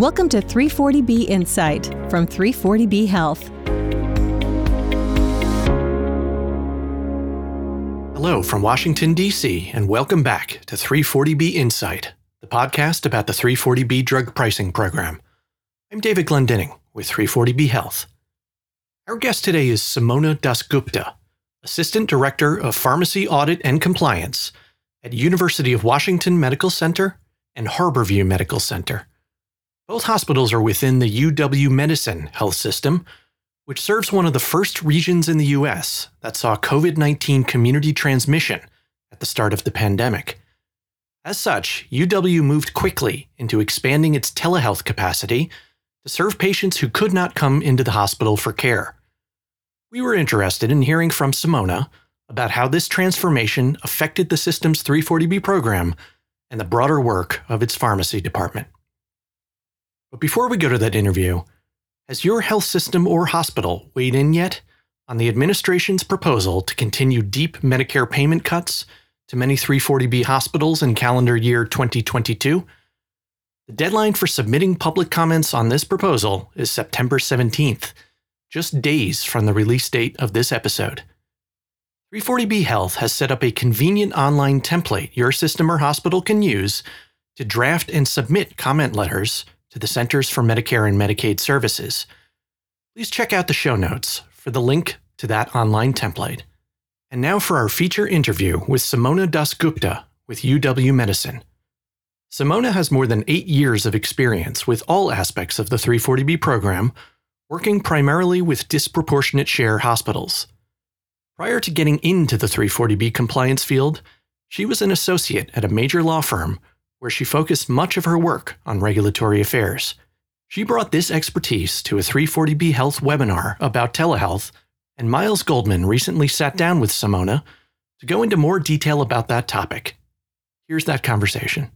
Welcome to 340B Insight from 340B Health. Hello from Washington, D.C., and welcome back to 340B Insight, the podcast about the 340B drug pricing program. I'm David Glendinning with 340B Health. Our guest today is Sumona Dasgupta, Assistant Director of Pharmacy Audit and Compliance at University of Washington Medical Center and Harborview Medical Center. Both hospitals are within the UW Medicine health system, which serves one of the first regions in the U.S. that saw COVID 19 community transmission at the start of the pandemic. As such, UW moved quickly into expanding its telehealth capacity to serve patients who could not come into the hospital for care. We were interested in hearing from Sumona about how this transformation affected the system's 340B program and the broader work of its pharmacy department. But before we go to that interview, has your health system or hospital weighed in yet on the administration's proposal to continue deep Medicare payment cuts to many 340B hospitals in calendar year 2022? The deadline for submitting public comments on this proposal is September 17th, just days from the release date of this episode. 340B Health has set up a convenient online template your system or hospital can use to draft and submit comment letters to the Centers for Medicare and Medicaid Services. Please check out the show notes for the link to that online template. And now for our feature interview with Sumona Dasgupta with UW Medicine. Sumona has more than eight years of experience with all aspects of the 340B program, working primarily with disproportionate share hospitals. Prior to getting into the 340B compliance field, she was an associate at a major law firm where she focused much of her work on regulatory affairs. She brought this expertise to a 340B Health webinar about telehealth, and Miles Goldman recently sat down with Sumona to go into more detail about that topic. Here's that conversation.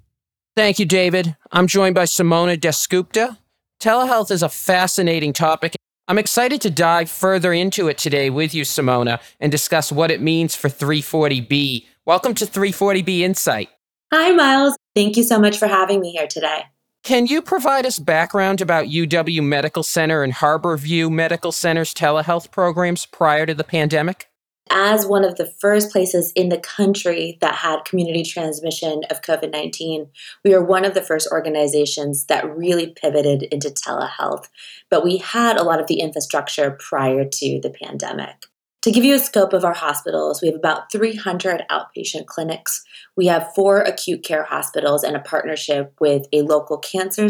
Thank you, David. I'm joined by Sumona Dasgupta. Telehealth is a fascinating topic. I'm excited to dive further into it today with you, Sumona, and discuss what it means for 340B. Welcome to 340B Insight. Hi, Miles. Thank you so much for having me here today. Can you provide us background about UW Medical Center and Harborview Medical Center's telehealth programs prior to the pandemic? As one of the first places in the country that had community transmission of COVID 19, we are one of the first organizations that really pivoted into telehealth. But we had a lot of the infrastructure prior to the pandemic. To give you a scope of our hospitals, we have about 300 outpatient clinics. We have four acute care hospitals and a partnership with a local cancer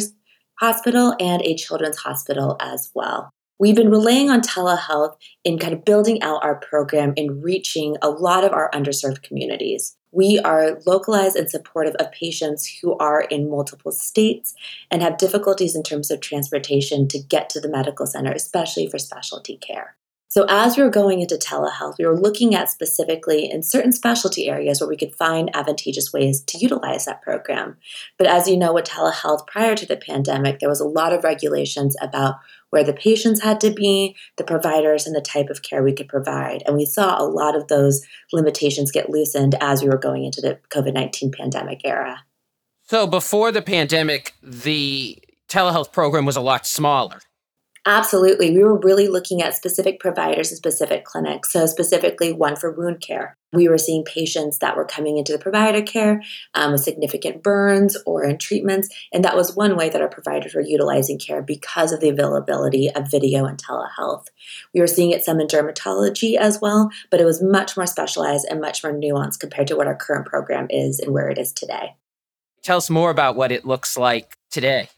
hospital and a children's hospital as well. We've been relying on telehealth in kind of building out our program and reaching a lot of our underserved communities. We are localized and supportive of patients who are in multiple states and have difficulties in terms of transportation to get to the medical center, especially for specialty care. So, as we were going into telehealth, we were looking at specifically in certain specialty areas where we could find advantageous ways to utilize that program. But as you know, with telehealth prior to the pandemic, there was a lot of regulations about where the patients had to be, the providers, and the type of care we could provide. And we saw a lot of those limitations get loosened as we were going into the COVID 19 pandemic era. So, before the pandemic, the telehealth program was a lot smaller. Absolutely. We were really looking at specific providers and specific clinics. So, specifically, one for wound care. We were seeing patients that were coming into the provider care um, with significant burns or in treatments. And that was one way that our providers were utilizing care because of the availability of video and telehealth. We were seeing it some in dermatology as well, but it was much more specialized and much more nuanced compared to what our current program is and where it is today. Tell us more about what it looks like today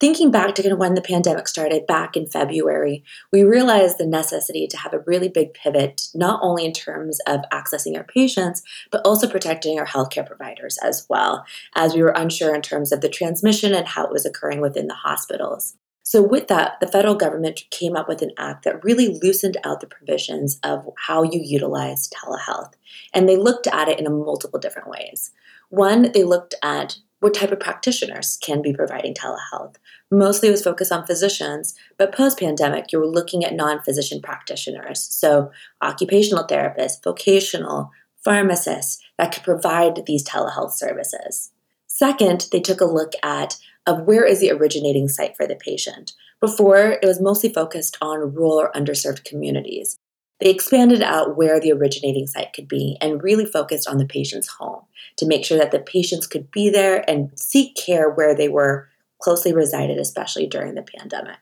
thinking back to when the pandemic started back in February, we realized the necessity to have a really big pivot, not only in terms of accessing our patients, but also protecting our healthcare providers as well, as we were unsure in terms of the transmission and how it was occurring within the hospitals. So, with that, the federal government came up with an act that really loosened out the provisions of how you utilize telehealth. And they looked at it in multiple different ways. One, they looked at what type of practitioners can be providing telehealth. Mostly was focused on physicians, but post pandemic, you were looking at non physician practitioners. So, occupational therapists, vocational, pharmacists that could provide these telehealth services. Second, they took a look at of where is the originating site for the patient. Before, it was mostly focused on rural or underserved communities. They expanded out where the originating site could be and really focused on the patient's home to make sure that the patients could be there and seek care where they were closely resided, especially during the pandemic.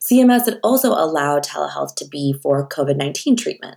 CMS had also allowed telehealth to be for COVID 19 treatment.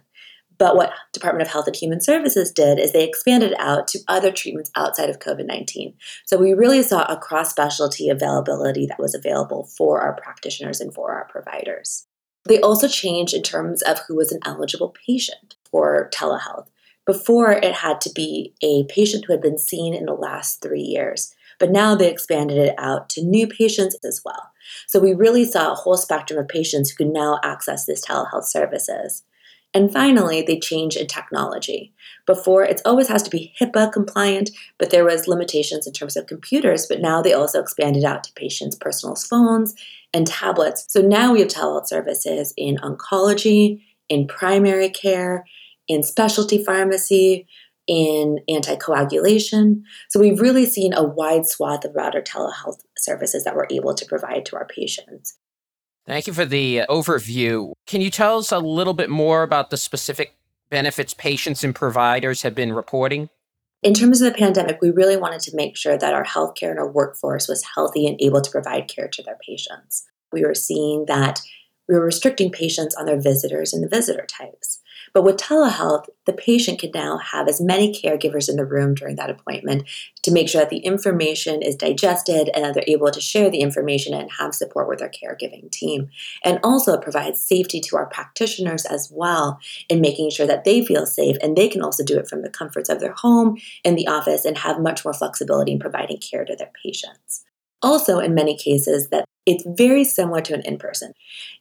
But what Department of Health and Human Services did is they expanded out to other treatments outside of COVID 19. So we really saw a cross specialty availability that was available for our practitioners and for our providers. They also changed in terms of who was an eligible patient for telehealth. Before, it had to be a patient who had been seen in the last three years, but now they expanded it out to new patients as well. So we really saw a whole spectrum of patients who could now access these telehealth services. And finally, they changed in technology. Before, it always has to be HIPAA compliant, but there was limitations in terms of computers, but now they also expanded out to patients' personal phones and tablets. So now we have telehealth services in oncology, in primary care, in specialty pharmacy, in anticoagulation. So we've really seen a wide swath of router telehealth services that we're able to provide to our patients. Thank you for the uh, overview. Can you tell us a little bit more about the specific benefits patients and providers have been reporting? In terms of the pandemic, we really wanted to make sure that our healthcare and our workforce was healthy and able to provide care to their patients. We were seeing that we were restricting patients on their visitors and the visitor types. But with telehealth, the patient can now have as many caregivers in the room during that appointment to make sure that the information is digested and that they're able to share the information and have support with their caregiving team. And also it provides safety to our practitioners as well in making sure that they feel safe and they can also do it from the comforts of their home in the office and have much more flexibility in providing care to their patients. Also, in many cases, that it's very similar to an in person.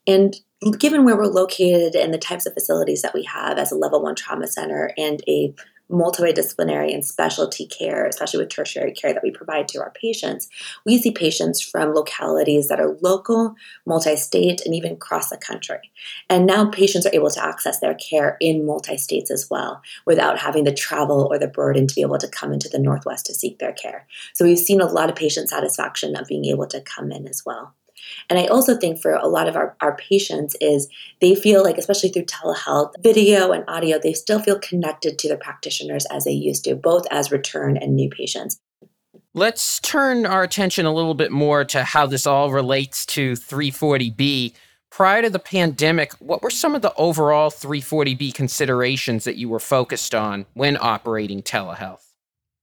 And given where we're located and the types of facilities that we have as a level one trauma center and a multidisciplinary and specialty care, especially with tertiary care that we provide to our patients, we see patients from localities that are local, multi state, and even across the country. And now patients are able to access their care in multi states as well without having the travel or the burden to be able to come into the Northwest to seek their care. So we've seen a lot of patient satisfaction of being able to come in as well. And I also think for a lot of our, our patients is they feel like, especially through telehealth, video and audio, they still feel connected to their practitioners as they used to, both as return and new patients. Let's turn our attention a little bit more to how this all relates to 340B. Prior to the pandemic, what were some of the overall 340B considerations that you were focused on when operating telehealth?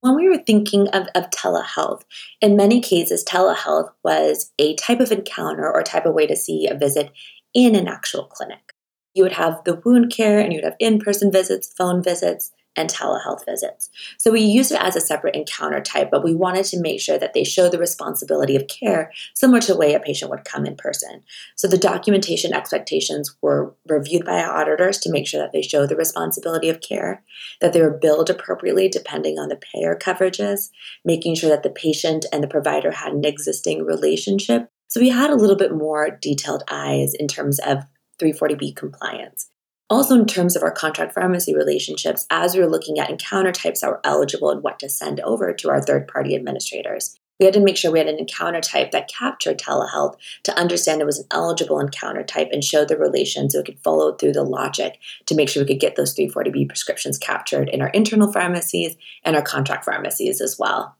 When we were thinking of, of telehealth, in many cases, telehealth was a type of encounter or type of way to see a visit in an actual clinic. You would have the wound care and you would have in person visits, phone visits, and telehealth visits. So we use it as a separate encounter type, but we wanted to make sure that they show the responsibility of care similar to the way a patient would come in person. So the documentation expectations were reviewed by our auditors to make sure that they show the responsibility of care, that they were billed appropriately depending on the payer coverages, making sure that the patient and the provider had an existing relationship. So we had a little bit more detailed eyes in terms of 340B compliance. Also, in terms of our contract pharmacy relationships, as we were looking at encounter types that were eligible and what to send over to our third party administrators, we had to make sure we had an encounter type that captured telehealth to understand it was an eligible encounter type and show the relation so we could follow through the logic to make sure we could get those 340B prescriptions captured in our internal pharmacies and our contract pharmacies as well.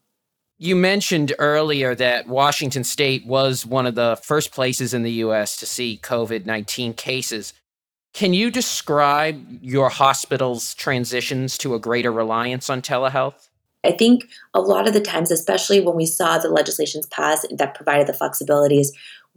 You mentioned earlier that Washington state was one of the first places in the US to see COVID 19 cases. Can you describe your hospital's transitions to a greater reliance on telehealth? I think a lot of the times, especially when we saw the legislations pass that provided the flexibilities,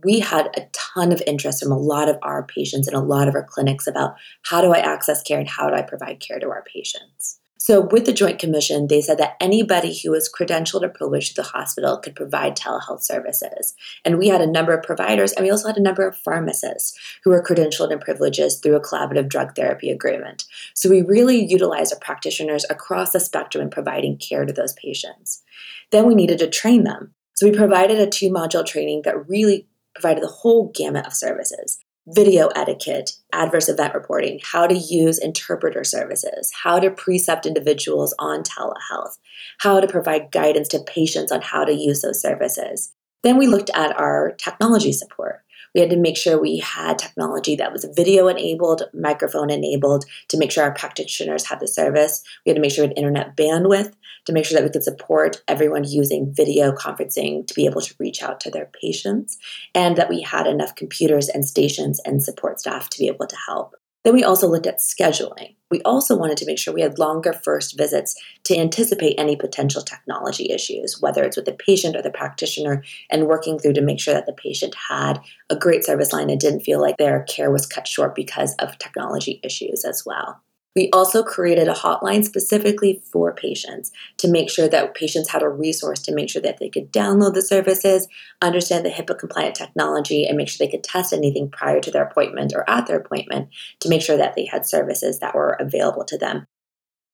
we had a ton of interest from a lot of our patients and a lot of our clinics about how do I access care and how do I provide care to our patients. So, with the Joint Commission, they said that anybody who was credentialed or privileged to the hospital could provide telehealth services. And we had a number of providers, and we also had a number of pharmacists who were credentialed and privileged through a collaborative drug therapy agreement. So, we really utilized our practitioners across the spectrum in providing care to those patients. Then we needed to train them. So, we provided a two module training that really provided the whole gamut of services video etiquette, adverse event reporting, how to use interpreter services, how to precept individuals on telehealth, how to provide guidance to patients on how to use those services. Then we looked at our technology support. We had to make sure we had technology that was video enabled, microphone enabled to make sure our practitioners had the service. We had to make sure we had internet bandwidth to make sure that we could support everyone using video conferencing to be able to reach out to their patients, and that we had enough computers and stations and support staff to be able to help. Then we also looked at scheduling. We also wanted to make sure we had longer first visits to anticipate any potential technology issues, whether it's with the patient or the practitioner, and working through to make sure that the patient had a great service line and didn't feel like their care was cut short because of technology issues as well. We also created a hotline specifically for patients to make sure that patients had a resource to make sure that they could download the services, understand the HIPAA compliant technology, and make sure they could test anything prior to their appointment or at their appointment to make sure that they had services that were available to them.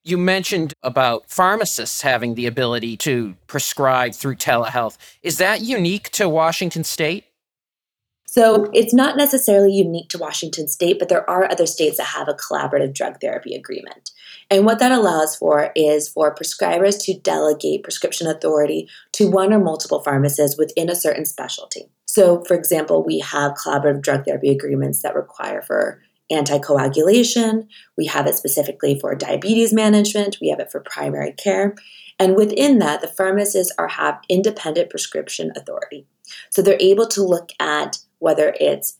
You mentioned about pharmacists having the ability to prescribe through telehealth. Is that unique to Washington state? So it's not necessarily unique to Washington state, but there are other states that have a collaborative drug therapy agreement. And what that allows for is for prescribers to delegate prescription authority to one or multiple pharmacists within a certain specialty. So, for example, we have collaborative drug therapy agreements that require for anticoagulation, we have it specifically for diabetes management, we have it for primary care. And within that, the pharmacists are have independent prescription authority. So they're able to look at whether it's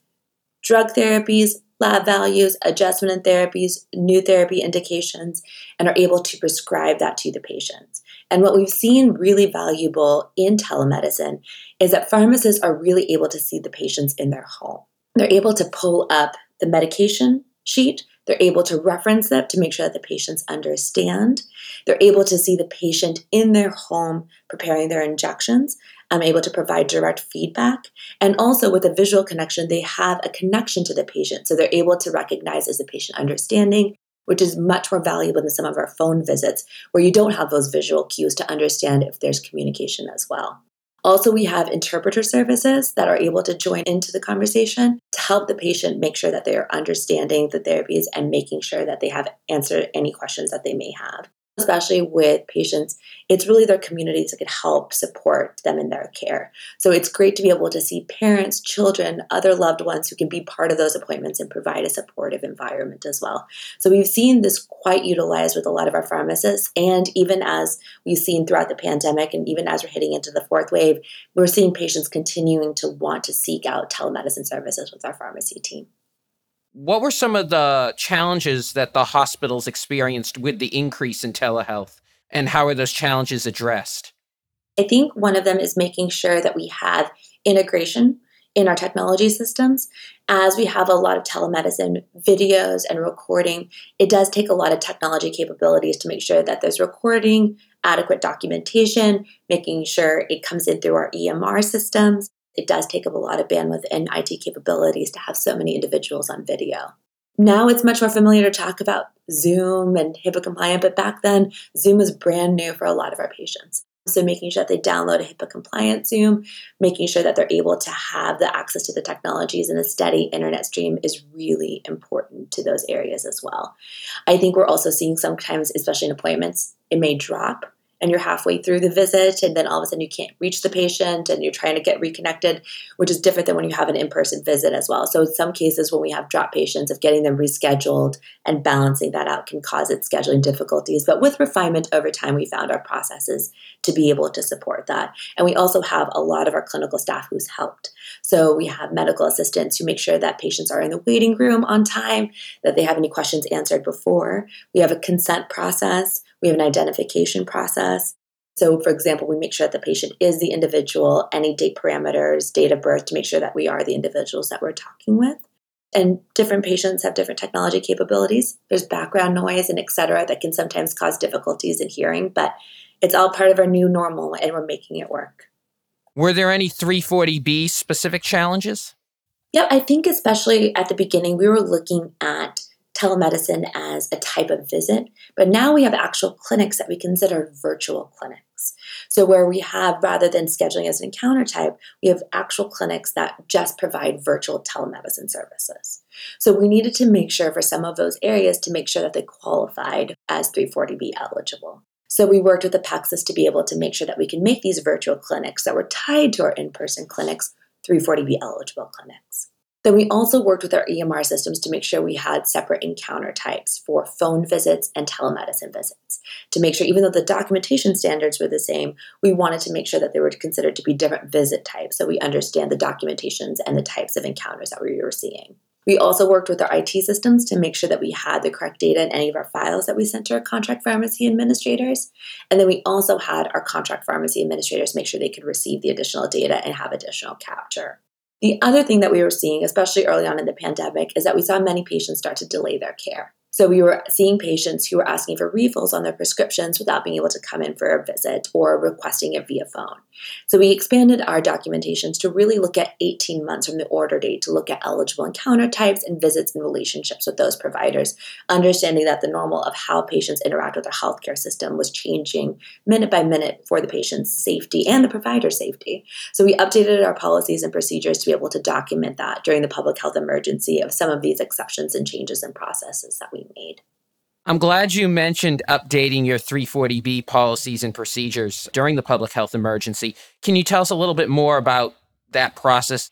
drug therapies, lab values, adjustment in therapies, new therapy indications, and are able to prescribe that to the patients. And what we've seen really valuable in telemedicine is that pharmacists are really able to see the patients in their home. They're able to pull up the medication sheet. They're able to reference that to make sure that the patients understand. They're able to see the patient in their home preparing their injections. I'm able to provide direct feedback. And also with a visual connection, they have a connection to the patient. So they're able to recognize as the patient understanding, which is much more valuable than some of our phone visits where you don't have those visual cues to understand if there's communication as well. Also, we have interpreter services that are able to join into the conversation to help the patient make sure that they are understanding the therapies and making sure that they have answered any questions that they may have especially with patients, it's really their communities that can help support them in their care. So it's great to be able to see parents, children, other loved ones who can be part of those appointments and provide a supportive environment as well. So we've seen this quite utilized with a lot of our pharmacists. And even as we've seen throughout the pandemic, and even as we're hitting into the fourth wave, we're seeing patients continuing to want to seek out telemedicine services with our pharmacy team. What were some of the challenges that the hospitals experienced with the increase in telehealth, and how are those challenges addressed? I think one of them is making sure that we have integration in our technology systems. As we have a lot of telemedicine videos and recording, it does take a lot of technology capabilities to make sure that there's recording, adequate documentation, making sure it comes in through our EMR systems, it does take up a lot of bandwidth and IT capabilities to have so many individuals on video. Now it's much more familiar to talk about Zoom and HIPAA compliant, but back then, Zoom was brand new for a lot of our patients. So, making sure that they download a HIPAA compliant Zoom, making sure that they're able to have the access to the technologies and a steady internet stream is really important to those areas as well. I think we're also seeing sometimes, especially in appointments, it may drop and you're halfway through the visit and then all of a sudden you can't reach the patient and you're trying to get reconnected which is different than when you have an in-person visit as well. So in some cases when we have drop patients of getting them rescheduled and balancing that out can cause it scheduling difficulties. But with refinement over time we found our processes to be able to support that. And we also have a lot of our clinical staff who's helped so we have medical assistants who make sure that patients are in the waiting room on time that they have any questions answered before we have a consent process we have an identification process. So, for example, we make sure that the patient is the individual, any date parameters, date of birth to make sure that we are the individuals that we're talking with. And different patients have different technology capabilities. There's background noise and et cetera that can sometimes cause difficulties in hearing, but it's all part of our new normal and we're making it work. Were there any 340B specific challenges? Yeah, I think especially at the beginning, we were looking at telemedicine as a type of visit, but now we have actual clinics that we consider virtual clinics. So, where we have, rather than scheduling as an encounter type, we have actual clinics that just provide virtual telemedicine services. So, we needed to make sure for some of those areas to make sure that they qualified as 340B eligible. So we worked with Apexus to be able to make sure that we can make these virtual clinics that were tied to our in-person clinics 340B eligible clinics. Then we also worked with our EMR systems to make sure we had separate encounter types for phone visits and telemedicine visits. To make sure, even though the documentation standards were the same, we wanted to make sure that they were considered to be different visit types so we understand the documentations and the types of encounters that we were seeing. We also worked with our IT systems to make sure that we had the correct data in any of our files that we sent to our contract pharmacy administrators. And then we also had our contract pharmacy administrators make sure they could receive the additional data and have additional capture. The other thing that we were seeing, especially early on in the pandemic, is that we saw many patients start to delay their care. So we were seeing patients who were asking for refills on their prescriptions without being able to come in for a visit or requesting it via phone. So we expanded our documentations to really look at 18 months from the order date to look at eligible encounter types and visits and relationships with those providers, understanding that the normal of how patients interact with our healthcare system was changing minute by minute for the patient's safety and the provider's safety. So we updated our policies and procedures to be able to document that during the public health emergency of some of these exceptions and changes in processes that we made. I'm glad you mentioned updating your 340B policies and procedures during the public health emergency. Can you tell us a little bit more about that process?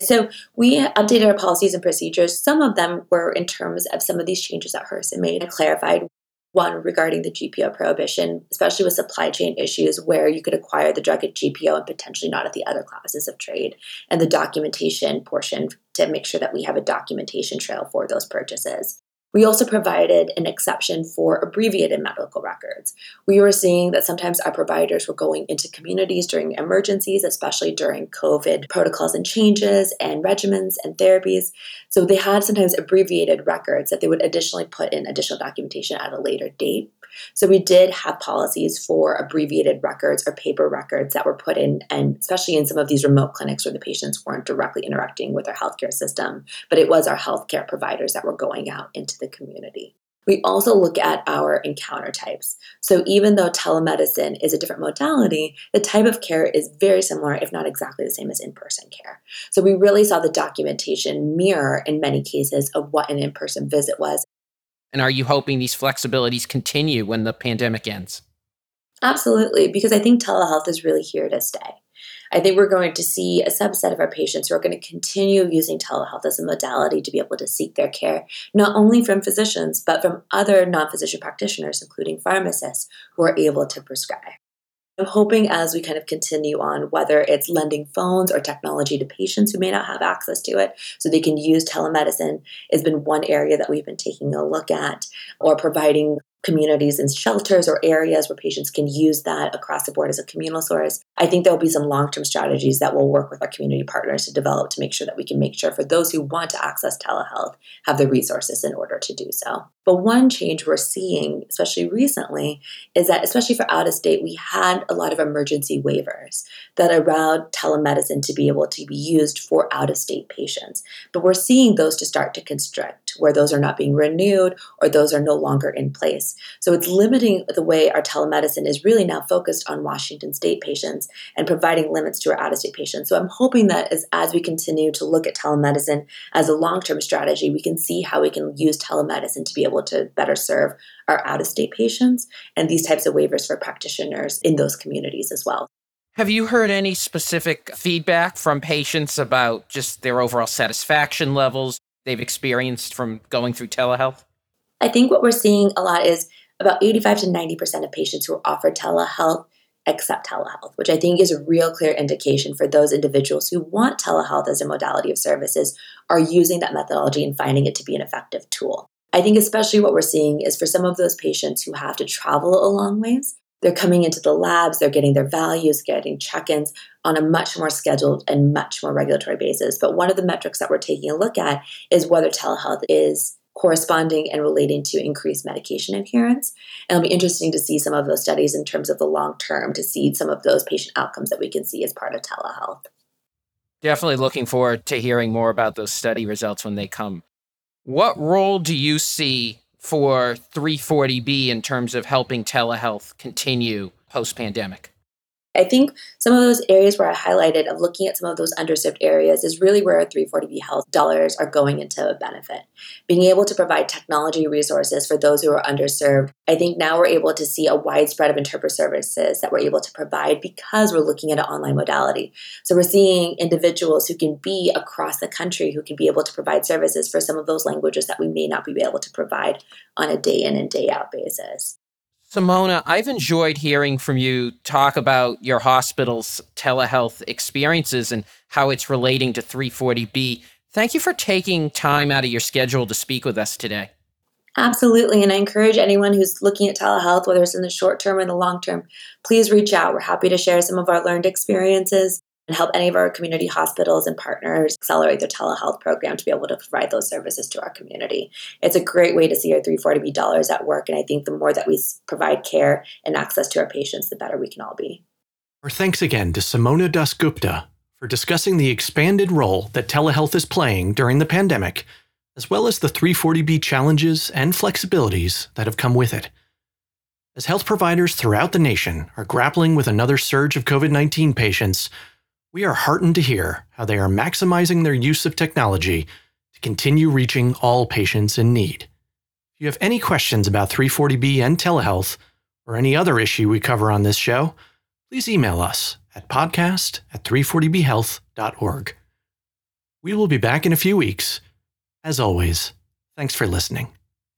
So, we updated our policies and procedures. Some of them were in terms of some of these changes that HRSA made and clarified. One regarding the GPO prohibition, especially with supply chain issues where you could acquire the drug at GPO and potentially not at the other classes of trade, and the documentation portion to make sure that we have a documentation trail for those purchases. We also provided an exception for abbreviated medical records. We were seeing that sometimes our providers were going into communities during emergencies, especially during COVID protocols and changes and regimens and therapies. So they had sometimes abbreviated records that they would additionally put in additional documentation at a later date. So we did have policies for abbreviated records or paper records that were put in, and especially in some of these remote clinics where the patients weren't directly interacting with our healthcare system, but it was our healthcare providers that were going out into the community. We also look at our encounter types. So, even though telemedicine is a different modality, the type of care is very similar, if not exactly the same as in person care. So, we really saw the documentation mirror in many cases of what an in person visit was and are you hoping these flexibilities continue when the pandemic ends? Absolutely, because I think telehealth is really here to stay. I think we're going to see a subset of our patients who are going to continue using telehealth as a modality to be able to seek their care, not only from physicians, but from other non physician practitioners, including pharmacists, who are able to prescribe. I'm hoping as we kind of continue on, whether it's lending phones or technology to patients who may not have access to it, so they can use telemedicine, has been one area that we've been taking a look at, or providing communities and shelters or areas where patients can use that across the board as a communal source. I think there will be some long term strategies that we'll work with our community partners to develop to make sure that we can make sure for those who want to access telehealth have the resources in order to do so. But one change we're seeing, especially recently, is that, especially for out of state, we had a lot of emergency waivers that allowed telemedicine to be able to be used for out of state patients. But we're seeing those to start to constrict, where those are not being renewed or those are no longer in place. So it's limiting the way our telemedicine is really now focused on Washington state patients and providing limits to our out of state patients. So I'm hoping that as, as we continue to look at telemedicine as a long term strategy, we can see how we can use telemedicine to be able to better serve our out of state patients and these types of waivers for practitioners in those communities as well. Have you heard any specific feedback from patients about just their overall satisfaction levels they've experienced from going through telehealth? I think what we're seeing a lot is about 85 to 90% of patients who are offered telehealth accept telehealth, which I think is a real clear indication for those individuals who want telehealth as a modality of services are using that methodology and finding it to be an effective tool. I think especially what we're seeing is for some of those patients who have to travel a long ways, they're coming into the labs, they're getting their values, getting check ins on a much more scheduled and much more regulatory basis. But one of the metrics that we're taking a look at is whether telehealth is corresponding and relating to increased medication adherence. And it'll be interesting to see some of those studies in terms of the long term to see some of those patient outcomes that we can see as part of telehealth. Definitely looking forward to hearing more about those study results when they come. What role do you see for 340B in terms of helping telehealth continue post pandemic? I think some of those areas where I highlighted of looking at some of those underserved areas is really where 340B Health dollars are going into a benefit. Being able to provide technology resources for those who are underserved. I think now we're able to see a widespread of interpreter services that we're able to provide because we're looking at an online modality. So we're seeing individuals who can be across the country who can be able to provide services for some of those languages that we may not be able to provide on a day in and day out basis. Sumona, I've enjoyed hearing from you talk about your hospital's telehealth experiences and how it's relating to 340B. Thank you for taking time out of your schedule to speak with us today. Absolutely. And I encourage anyone who's looking at telehealth, whether it's in the short term or the long term, please reach out. We're happy to share some of our learned experiences and help any of our community hospitals and partners accelerate their telehealth program to be able to provide those services to our community. It's a great way to see our 340B dollars at work. And I think the more that we provide care and access to our patients, the better we can all be. Our thanks again to Sumona Dasgupta for discussing the expanded role that telehealth is playing during the pandemic, as well as the 340B challenges and flexibilities that have come with it. As health providers throughout the nation are grappling with another surge of COVID 19 patients, we are heartened to hear how they are maximizing their use of technology to continue reaching all patients in need. If you have any questions about 340B and telehealth, or any other issue we cover on this show, please email us at podcast at 340bhealth.org. We will be back in a few weeks. As always, thanks for listening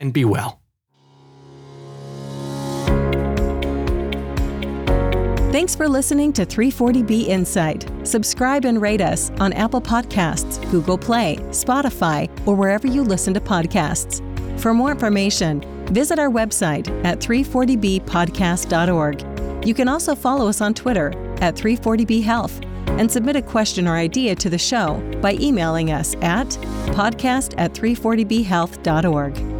and be well. Thanks for listening to 340B Insight. Subscribe and rate us on Apple Podcasts, Google Play, Spotify, or wherever you listen to podcasts. For more information, visit our website at 340bpodcast.org. You can also follow us on Twitter at 340B Health and submit a question or idea to the show by emailing us at podcast at 340bhealth.org.